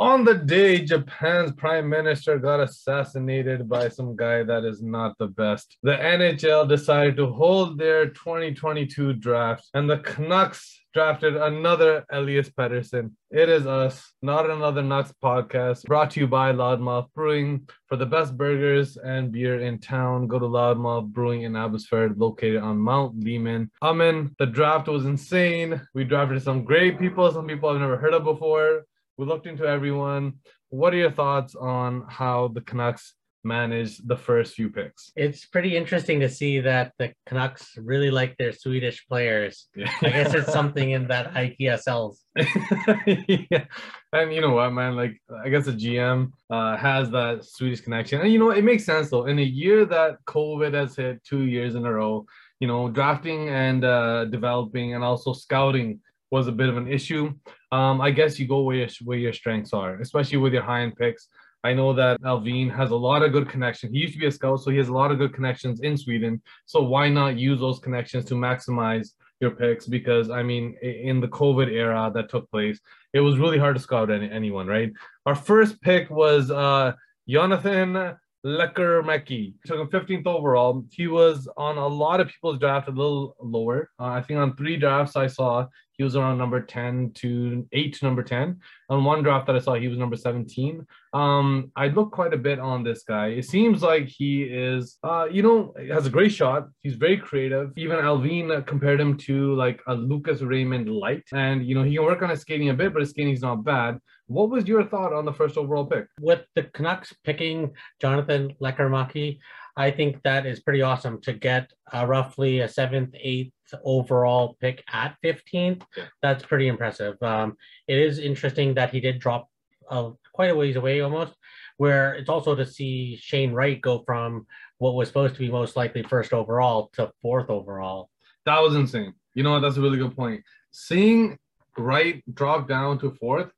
On the day Japan's prime minister got assassinated by some guy that is not the best, the NHL decided to hold their 2022 draft, and the Canucks drafted another Elias Pettersson. It is us, not another Nucks podcast, brought to you by Loudmouth Brewing. For the best burgers and beer in town, go to Loudmouth Brewing in Abbotsford, located on Mount Lehman. Amen. The draft was insane. We drafted some great people, some people I've never heard of before. We looked into everyone. What are your thoughts on how the Canucks managed the first few picks? It's pretty interesting to see that the Canucks really like their Swedish players. Yeah. I guess it's something in that IKEA sells. yeah. And you know what, man? Like, I guess the GM uh, has that Swedish connection. And you know, it makes sense though. In a year that COVID has hit two years in a row, you know, drafting and uh, developing and also scouting was a bit of an issue. Um, I guess you go where your, where your strengths are, especially with your high end picks. I know that Allvin has a lot of good connections. He used to be a scout, so he has a lot of good connections in Sweden. So why not use those connections to maximize your picks? Because I mean, in the COVID era that took place, it was really hard to scout any, anyone, right? Our first pick was uh, Jonathan Lekkerimäki. Took him 15th overall. He was on a lot of people's draft a little lower. Uh, I think on three drafts I saw he was around number 10 to 8 to number 10. On one draft that I saw, he was number 17. Um, I looked quite a bit on this guy. It seems like he is, uh, you know, has a great shot. He's very creative. Even Allvin compared him to like a Lucas Raymond light. And, you know, he can work on his skating a bit, but his skating is not bad. What was your thought on the first overall pick? With the Canucks picking Jonathan Lekkerimäki, I think that is pretty awesome to get uh, roughly a seventh, eighth overall pick at 15th. That's pretty impressive. Um, it is interesting that he did drop uh, quite a ways away almost, where it's also to see Shane Wright go from what was supposed to be most likely first overall to fourth overall. That was insane. You know what? That's a really good point. Seeing Wright drop down to fourth,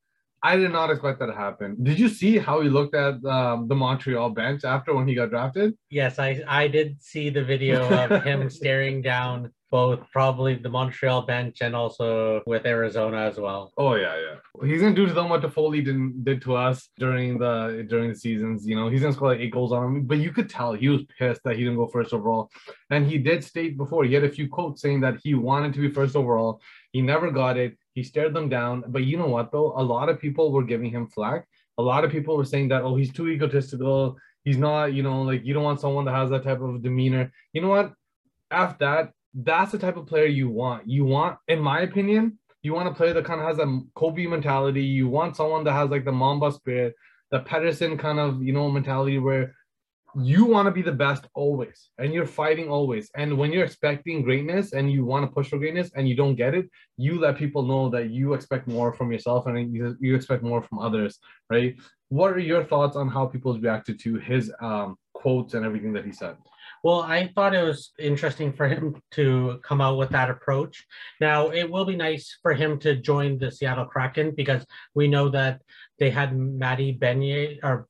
I did not expect that to happen. Did you see how he looked at um, the Montreal bench after when he got drafted? Yes, I I did see the video of him staring down both probably the Montreal bench and also with Arizona as well. Oh yeah, yeah. He's gonna do to them what Toffoli didn't did to us during the during the seasons. You know, he's gonna score like eight goals on him. But you could tell he was pissed that he didn't go first overall. And he did state before he had a few quotes saying that he wanted to be first overall. He never got it. He stared them down. But you know what though? A lot of people were giving him flack. A lot of people were saying that, oh, he's too egotistical. He's not, you know, like you don't want someone that has that type of demeanor. You know what? After that, that's the type of player you want. You want, in my opinion, you want a player that kind of has a Kobe mentality. You want someone that has like the Mamba spirit, the Pettersson kind of, you know, mentality where you want to be the best always and you're fighting always. And when you're expecting greatness and you want to push for greatness and you don't get it, you let people know that you expect more from yourself and you, you expect more from others, right? What are your thoughts on how people reacted to his um, quotes and everything that he said? Well, I thought it was interesting for him to come out with that approach. Now, it will be nice for him to join the Seattle Kraken because we know that they had Matty Bernier or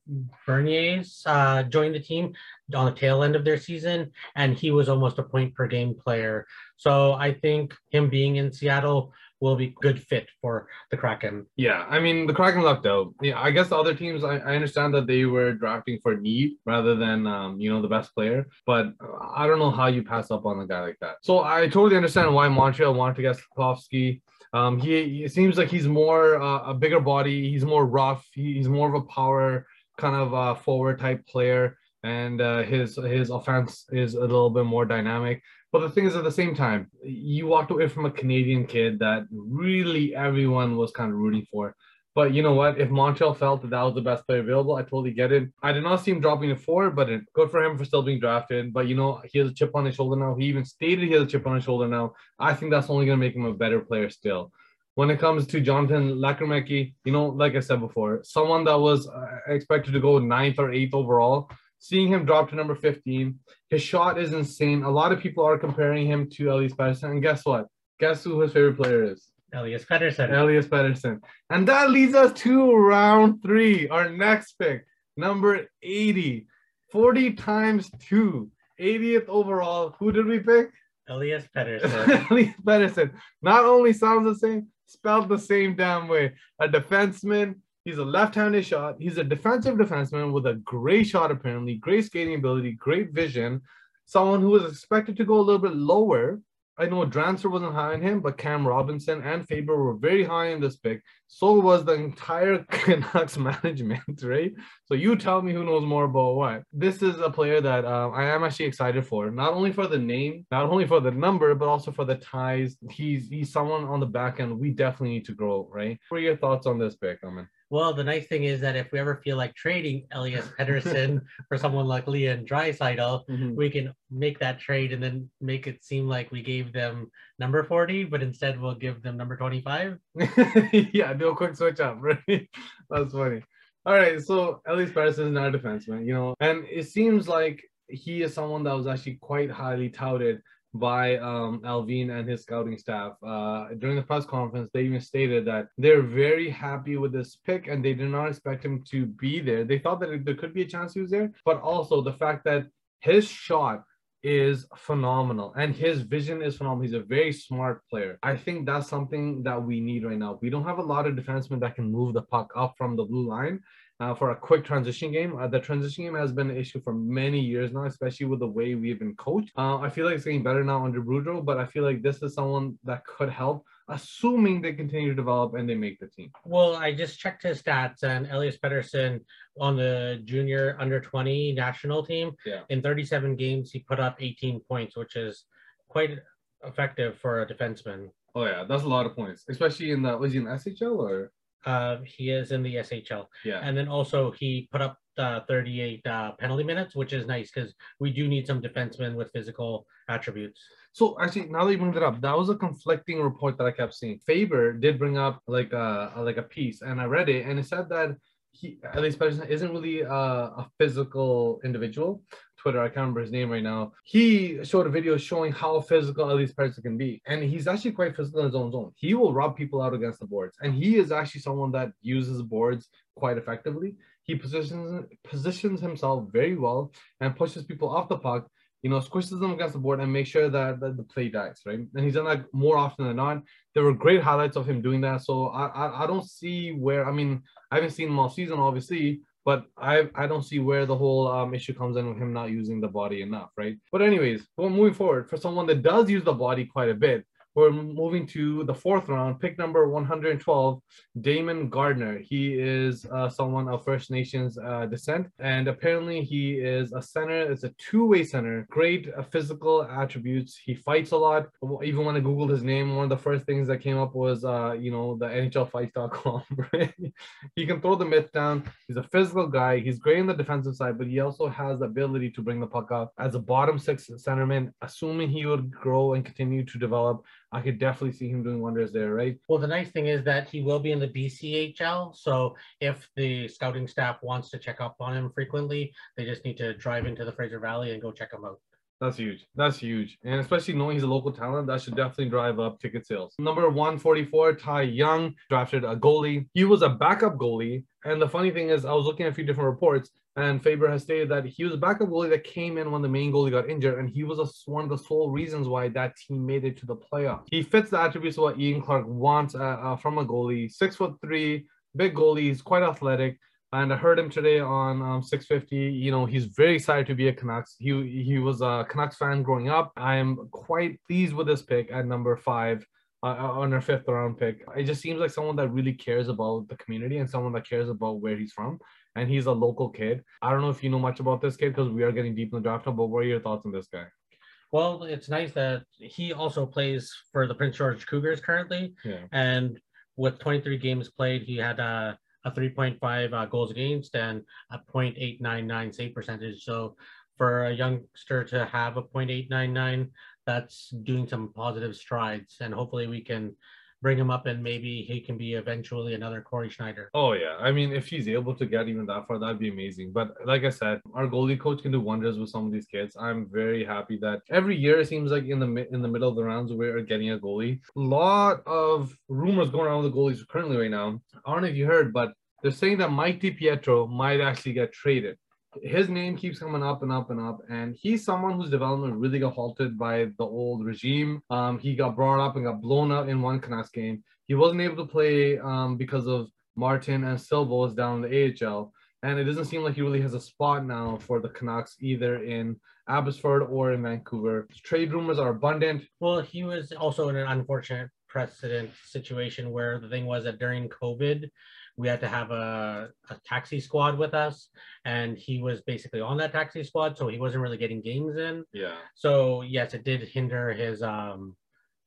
Beniers uh, join the team on the tail end of their season, and he was almost a point per game player. So I think him being in Seattle will be good fit for the Kraken. Yeah, I mean the Kraken lucked out. Yeah, I guess the other teams I, I understand that they were drafting for need rather than um, you know the best player, but I don't know how you pass up on a guy like that. So I totally understand why Montreal wanted to get Slafkovsky. Um, he it seems like he's more uh, a bigger body. He's more rough. He, he's more of a power kind of uh, forward type player, and uh, his his offense is a little bit more dynamic. But the thing is, at the same time, you walked away from a Canadian kid that really everyone was kind of rooting for. But you know what? If Montreal felt that that was the best player available, I totally get it. I did not see him dropping to four, but it, good for him for still being drafted. But you know, he has a chip on his shoulder now. He even stated he has a chip on his shoulder now. I think that's only going to make him a better player still. When it comes to Jonathan Lekkerimäki, you know, like I said before, someone that was uh, expected to go ninth or eighth overall, seeing him drop to number 15, his shot is insane. A lot of people are comparing him to Elias Pettersson. And guess what? Guess who his favorite player is? Elias Pettersson. Elias Pettersson. And that leads us to round three, our next pick, number 80. 40 times two, 80th overall. Who did we pick? Elias Pettersson. Elias Pettersson. Not only sounds the same, spelled the same damn way. A defenseman He's a left-handed shot. He's a defensive defenseman with a great shot, apparently, great skating ability, great vision. Someone who was expected to go a little bit lower I know Drancer wasn't high on him, but Cam Robinson and Faber were very high in this pick. So was the entire Canucks management, right? So you tell me who knows more about what. This is a player that uh, I am actually excited for, not only for the name, not only for the number, but also for the ties. He's he's someone on the back end we definitely need to grow, right? What are your thoughts on this pick, Aman? Well, the nice thing is that if we ever feel like trading Elias Pettersson for someone like Leon Draisaitl, mm-hmm. we can make that trade and then make it seem like we gave them number 40, but instead we'll give them number 25. yeah, do a quick switch up, right? That's funny. All right, so Elias Pettersson is not a defenseman, you know, and it seems like he is someone that was actually quite highly touted by um, Allvin and his scouting staff. Uh, during the press conference, they even stated that they're very happy with this pick and they did not expect him to be there. They thought that there could be a chance he was there, but also the fact that his shot is phenomenal and his vision is phenomenal. He's a very smart player. I think that's something that we need right now. We don't have a lot of defensemen that can move the puck up from the blue line uh, for a quick transition game. Uh, the transition game has been an issue for many years now, especially with the way we've been coached. Uh, I feel like it's getting better now under Boudreau, but I feel like this is someone that could help, assuming they continue to develop and they make the team. Well, I just checked his stats, and Elias Pettersson on the junior under 20 national team, yeah. in 37 games, he put up 18 points, which is quite effective for a defenseman. Oh yeah, that's a lot of points, especially in the was he in SHL or uh, he is in the SHL. Yeah. And then also he put up uh, 38 uh, penalty minutes, which is nice because we do need some defensemen with physical attributes. So actually, now that you bring that up, that was a conflicting report that I kept seeing. Faber did bring up like a like a piece, and I read it, and it said that he Elias Pettersson isn't really a, a physical individual. Twitter, I can't remember his name right now. He showed a video showing how physical Elias Pettersson can be. And he's actually quite physical in his own zone. He will rub people out against the boards. And he is actually someone that uses boards quite effectively. He positions positions himself very well and pushes people off the puck you know, squishes them against the board and make sure that, that the play dies, right? And he's done that more often than not. There were great highlights of him doing that. So I, I, I don't see where, I mean, I haven't seen him all season, obviously, but I I don't see where the whole um, issue comes in with him not using the body enough, right? But anyways, well, moving forward, for someone that does use the body quite a bit, we're moving to the fourth round, pick number 112, Daimon Gardner. He is uh, someone of First Nations uh, descent, and apparently he is a center. It's a two-way center. Great uh, physical attributes. He fights a lot. Even when I googled his name, one of the first things that came up was, uh, you know, the NHLFights.com. Right? he can throw the mitts down. He's a physical guy. He's great in the defensive side, but he also has the ability to bring the puck up as a bottom six centerman. Assuming he would grow and continue to develop I could definitely see him doing wonders there, right? Well, the nice thing is that he will be in the BCHL. So if the scouting staff wants to check up on him frequently, they just need to drive into the Fraser Valley and go check him out. That's huge. That's huge. And especially knowing he's a local talent, that should definitely drive up ticket sales. Number 144, Ty Young, drafted a goalie. He was a backup goalie. And the funny thing is, I was looking at a few different reports, and Faber has stated that he was a backup goalie that came in when the main goalie got injured, and he was a, one of the sole reasons why that team made it to the playoffs. He fits the attributes of what Ian Clark wants uh, uh, from a goalie. Six foot three, big goalie. He's quite athletic. And I heard him today on um, 650. You know, he's very excited to be a Canucks. He he was a Canucks fan growing up. I am quite pleased with this pick at number five. Uh, uh, on our fifth round pick. It just seems like someone that really cares about the community and someone that cares about where he's from. And he's a local kid. I don't know if you know much about this kid because we are getting deep in the draft now, but what are your thoughts on this guy? Well, it's nice that he also plays for the Prince George Cougars currently. Yeah. And with 23 games played, he had a, a 3.5 uh, goals against and a 0.899 save percentage. So for a youngster to have a 0.899, that's doing some positive strides. And hopefully we can bring him up and maybe he can be eventually another Cory Schneider. Oh yeah, I mean if he's able to get even that far, that'd be amazing. But like I said, our goalie coach can do wonders with some of these kids. I'm very happy that every year it seems like in the in the middle of the rounds we're getting a goalie. A lot of rumors going around with the goalies currently right now. I don't know if you heard, but they're saying that Mike DiPietro might actually get traded his name keeps coming up and up and up, and he's someone whose development really got halted by the old regime. Um, he got brought up and got blown up in one Canucks game. He wasn't able to play um, because of Martin, and Silva is down in the AHL. And it doesn't seem like he really has a spot now for the Canucks either in Abbotsford or in Vancouver. Trade rumors are abundant. Well, he was also in an unfortunate precedent situation where the thing was that during COVID, we had to have a, a taxi squad with us, and he was basically on that taxi squad, so he wasn't really getting games in. Yeah. So yes, it did hinder his um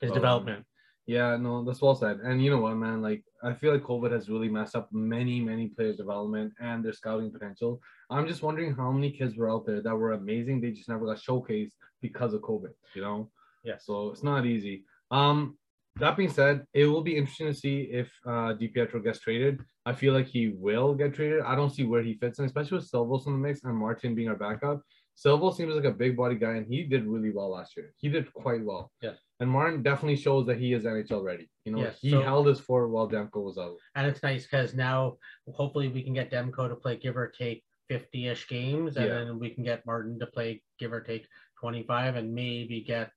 his Oh. development. Yeah, no, that's well said. And you know what, man? Like, I feel like COVID has really messed up many, many players' development and their scouting potential. I'm just wondering how many kids were out there that were amazing. They just never got showcased because of COVID, you know? Yeah. So it's not easy. Um, that being said, it will be interesting to see if uh DiPietro gets traded. I feel like he will get traded. I don't see where he fits in, especially with Silovs in the mix and Martin being our backup. Silva seems like a big body guy, and he did really well last year. He did quite well. Yeah. And Martin definitely shows that he is NHL ready. You know, Yes, he so- held his fort while Demko was out. And it's nice because now hopefully we can get Demko to play give or take 50-ish games, and Yeah. then we can get Martin to play give or take 25, and maybe get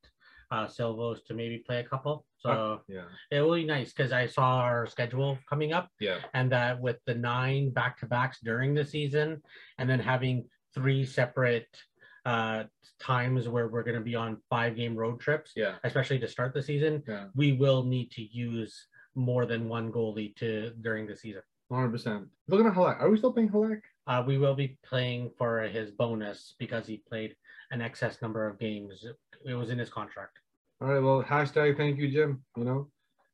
uh Silovs to maybe play a couple. So Yeah. it will be nice because I saw our schedule coming up, Yeah. and that with the nine back-to-backs during the season, and then having three separate uh times where we're going to be on five-game road trips, Yeah. especially to start the season, Yeah. we will need to use more than one goalie to during the season. 100%. Looking at Halak. Are we still playing Halak? Uh, we will be playing for his bonus because he played an excess number of games. It was in his contract. All right. Well, hashtag thank you, Jim. You know.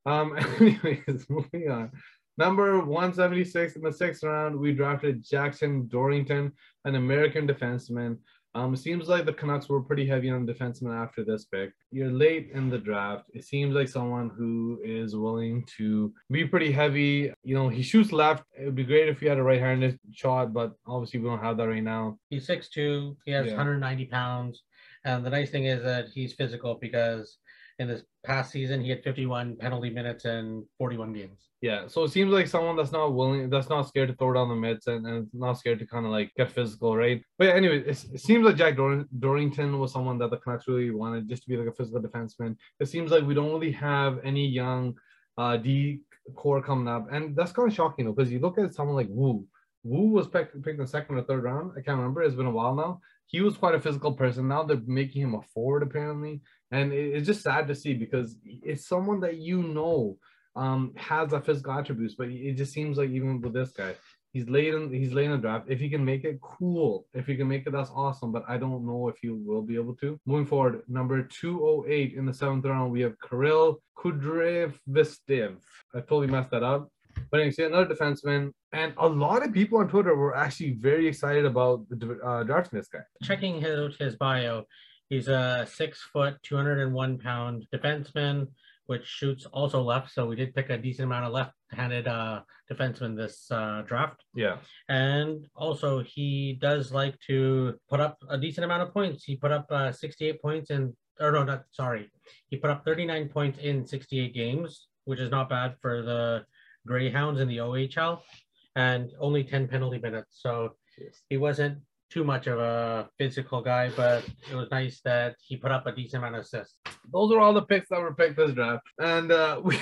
Um. Anyways, moving on. Number 176 in the sixth round, we drafted Jackson Dorrington, an American defenseman. Um, seems like the Canucks were pretty heavy on defensemen after this pick. You're late in the draft. It seems like someone who is willing to be pretty heavy. You know, he shoots left. It would be great if he had a right-handed shot, but obviously we don't have that right now. He's 6'2", he has Yeah. 190 pounds. And the nice thing is that he's physical because in this past season, he had 51 penalty minutes in 41 games. Yeah, so it seems like someone that's not willing, that's not scared to throw down the mitts and, and not scared to kind of like get physical, right? But yeah, anyway, it seems like Jack Dor- Dorrington was someone that the Canucks really wanted just to be like a physical defenseman. It seems like we don't really have any young uh, D core coming up, and that's kind of shocking though, because you look at someone like Woo. Woo was picked, picked in the second or third round. I can't remember. It's been a while now. He was quite a physical person. Now they're making him a forward apparently, and it- it's just sad to see because it's someone that you know um has the physical attributes, but it just seems like even with this guy, he's late in he's late in the draft. If he can make it, cool. If he can make it, that's awesome. But I don't know if he will be able to. Moving forward, number 208 in the seventh round, we have Kirill Kudryavtsev. I totally messed that up. But anyway, see another defenseman, and a lot of people on Twitter were actually very excited about the uh, drafting this guy. Checking his, his bio, he's a six foot, 201 pound defenseman, which shoots also left. So we did pick a decent amount of left handed uh, defensemen this uh, draft. Yeah, And also, he does like to put up a decent amount of points. He put up uh, 68 points in, or no, not sorry. He put up 39 points in 68 games, which is not bad for the Greyhounds in the OHL, and only 10 penalty minutes. So he wasn't too much of a physical guy, but it was nice that he put up a decent amount of assists. those are all the picks that were picked this draft. And uh we,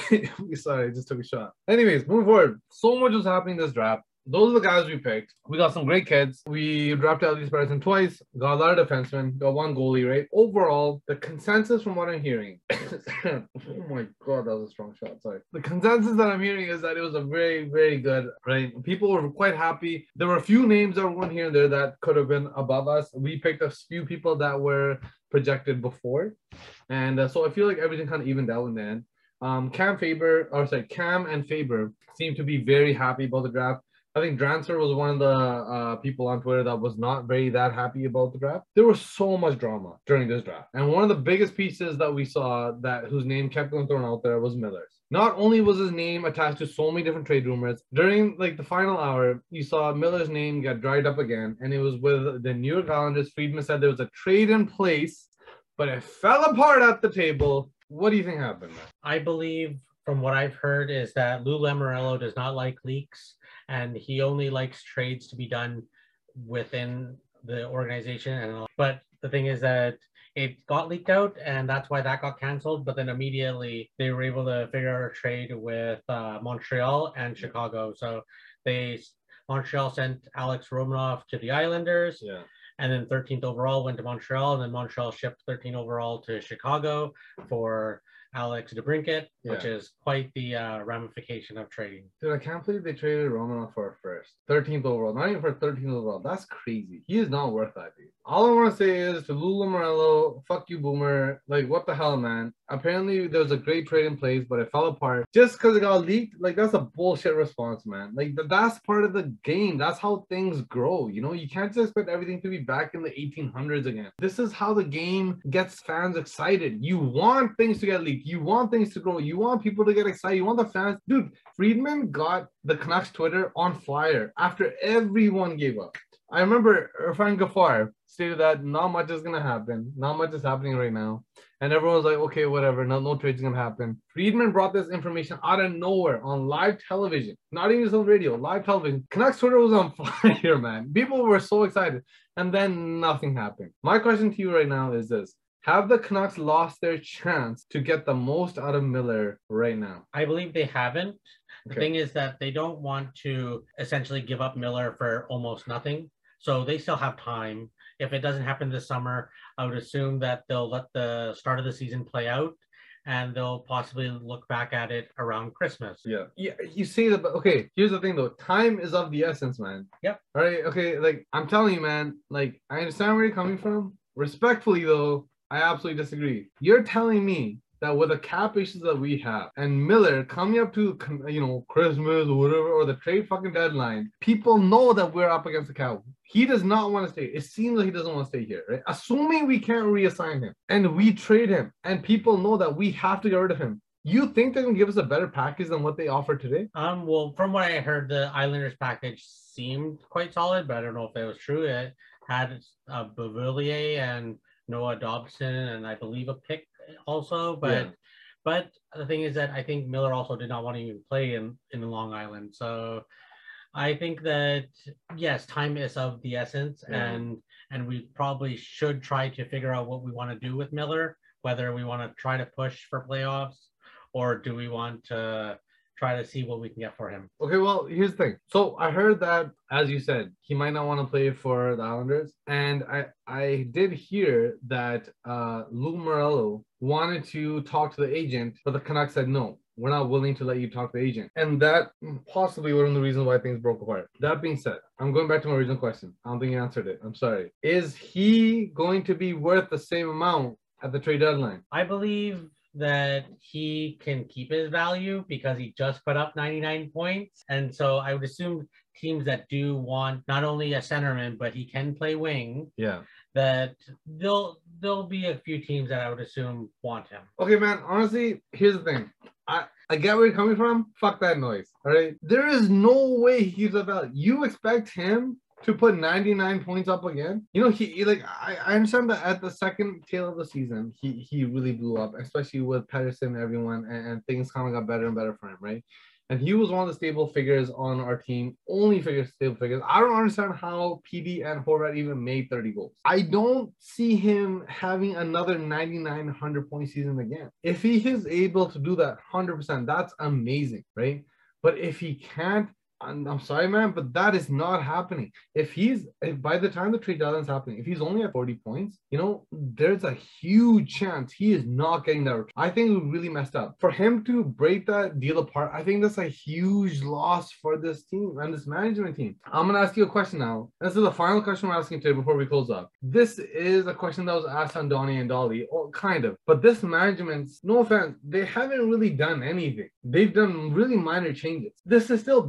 sorry, just took a shot. Anyways, moving forward. So much was happening this draft. Those are the guys we picked. We got some great kids. We drafted Elias Pettersson twice, got a lot of defensemen, got one goalie, right? Overall, the consensus from what I'm hearing, oh my god, that was a strong shot. Sorry. The consensus that I'm hearing is that it was a very, very good, right? People were quite happy. There were a few names that were here and there that could have been above us. We picked a few people that were projected before. And uh, so I feel like everything kind of evened out in the end. Um, Cam Faber, or sorry, Cam and Faber seem to be very happy about the draft. I think Drancer was one of the uh, people on Twitter that was not very that happy about the draft. There was so much drama during this draft, and one of the biggest pieces that we saw that whose name kept getting thrown out there was Miller's. Not only was his name attached to so many different trade rumors during like the final hour, you saw Miller's name get dried up again, and it was with the New York Islanders. Friedman said there was a trade in place, but it fell apart at the table. What do you think happened? I believe from what I've heard is that Lou Lamoriello does not like leaks and he only likes trades to be done within the organization. And but the thing is that it got leaked out, and that's why that got canceled. But then immediately they were able to figure out a trade with uh, Montreal and Chicago. So they Montreal sent Alex Romanov to the Islanders. Yeah. And then 13th overall went to Montreal, and then Montreal shipped 13 overall to Chicago for Alex DeBrincat, which is quite the uh, ramification of trading. Dude, I can't believe they traded Romanov for a first. 13th overall. Not even for 13th overall. That's crazy. He is not worth that, dude. All I want to say is to Lou Lamoriello, fuck you, Boomer. Like, what the hell, man? Apparently, there was a great trade in place, but it fell apart. Just because it got leaked, like, that's a bullshit response, man. Like, that's part of the game. That's how things grow. You know, you can't just expect everything to be back in the 1800s again. This is how the game gets fans excited. You want things to get leaked. You want things to grow. You want people to get excited. You want the fans. Dude, Friedman got the Canucks Twitter on fire after everyone gave up. I remember Irfaan Gaffar stated that not much is gonna happen. Not much is happening right now. And everyone was like, okay, whatever, no, no trade's gonna happen. Friedman brought this information out of nowhere on live television, not even just on radio, live television. Canucks Twitter was on fire, man. People were so excited. And then nothing happened. My question to you right now is this. Have the Canucks lost their chance to get the most out of Miller right now? I believe they haven't. The Okay. thing is that they don't want to essentially give up Miller for almost nothing. So they still have time. If it doesn't happen this summer, I would assume that they'll let the start of the season play out and they'll possibly look back at it around Christmas. Yeah. Yeah. You see that, but okay, here's the thing though. Time is of the essence, man. Yep. All right. Okay. Like, I'm telling you, man, like, I understand where you're coming from. Respectfully, though, I absolutely disagree. You're telling me that with the cap issues that we have and Miller coming up to, you know, Christmas or whatever, or the trade fucking deadline, people know that we're up against the cap. He does not want to stay. It seems like he doesn't want to stay here, right? Assuming we can't reassign him and we trade him and people know that we have to get rid of him. You think they're gonna give us a better package than what they offer today? Um, well, from what I heard, the Islanders package seemed quite solid, but I don't know if that was true. It had uh, Beauvillier and Noah Dobson, and I believe a pick also. But Yeah. but the thing is that I think Miller also did not want to even play in in Long Island, so I think that yes, time is of the essence, Yeah. and and we probably should try to figure out what we want to do with Miller, whether we want to try to push for playoffs or do we want to try to see what we can get for him. Okay, well, here's the thing. So I heard that, as you said, he might not want to play for the Islanders, and I I did hear that uh, Lou Lamoriello wanted to talk to the agent, but the Canucks said no. We're not willing to let you talk to the agent, and that possibly one of the reasons why things broke apart. That being said, I'm going back to my original question. I don't think you answered it. I'm sorry. Is he going to be worth the same amount at the trade deadline? I believe that he can keep his value because he just put up 99 points. And so I would assume teams that do want not only a centerman, but he can play wing, Yeah. That there'll there'll be a few teams that I would assume want him. Okay, man. Honestly, here's the thing. I, I get where you're coming from. Fuck that noise. All right. There is no way he's about. You expect him to put 99 points up again? You know, he, he like I, I understand that at the second tail of the season, he he really blew up, especially with Pettersson and everyone, and, and things kind of got better and better for him, right? And he was one of the stable figures on our team, only figure stable figures. I don't understand how PD and Horvat even made 30 goals. I don't see him having another 9,900 point season again. If he is able to do that 100%, that's amazing, right? But if he can't, I'm, I'm sorry, man, but that is not happening. If he's, if by the time the trade deadline is happening, if he's only at 40 points, you know, there's a huge chance he is not getting that. I think we really messed up. For him to break that deal apart, I think that's a huge loss for this team and this management team. I'm to ask you a question now. This is the final question we're asking today before we close up. This is a question that was asked on Donnie and Dhali, or kind of, but this management's, no offense, they haven't really done anything. They've done really minor changes. This is still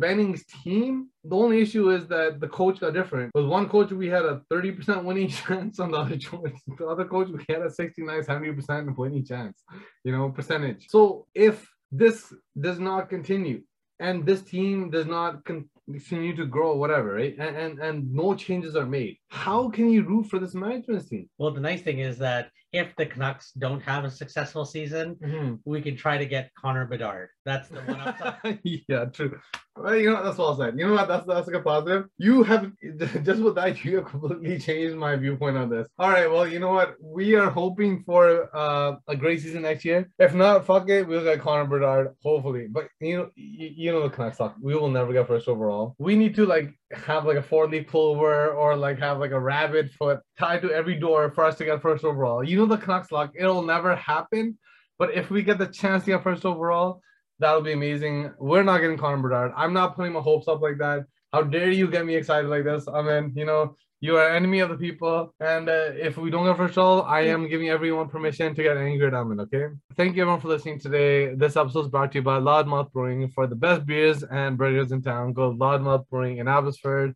Team. The only issue is that the coach got different. With one coach, we had a 30% winning chance. On the other coach, the other coach, we had a 69, 70% winning chance, you know, percentage. So if this does not continue and this team does not con- continue to grow, whatever, right? And, and and no changes are made. How can you root for this management team? Well, the nice thing is that if the Canucks don't have a successful season, Mhm. we can try to get Connor Bedard. That's the one upside. yeah, true. Well, you know what? That's well said. You know what? That's that's like a positive. You have just with that, you have completely changed my viewpoint on this. All right. Well, you know what? We are hoping for uh, a great season next year. If not, fuck it, we'll get Connor Bedard. Hopefully, but you know, you, you know the Canucks suck. We will never get first overall. We need to like have like a four leaf clover or like have like a rabbit foot tied to every door for us to get first overall. You know the Canucks luck. It'll never happen. But if we get the chance to get first overall, that'll be amazing. We're not getting Connor Bedard. I'm not putting my hopes up like that. How dare you get me excited like this? I mean, you know, you are enemy of the people. And uh, if we don't get first overall, I am giving everyone permission to get angry at Diamond, okay? Thank you everyone for listening today. This episode is brought to you by Loudmouth Brewing for the best beers and burgers in town. Go Loudmouth Brewing in Abbotsford.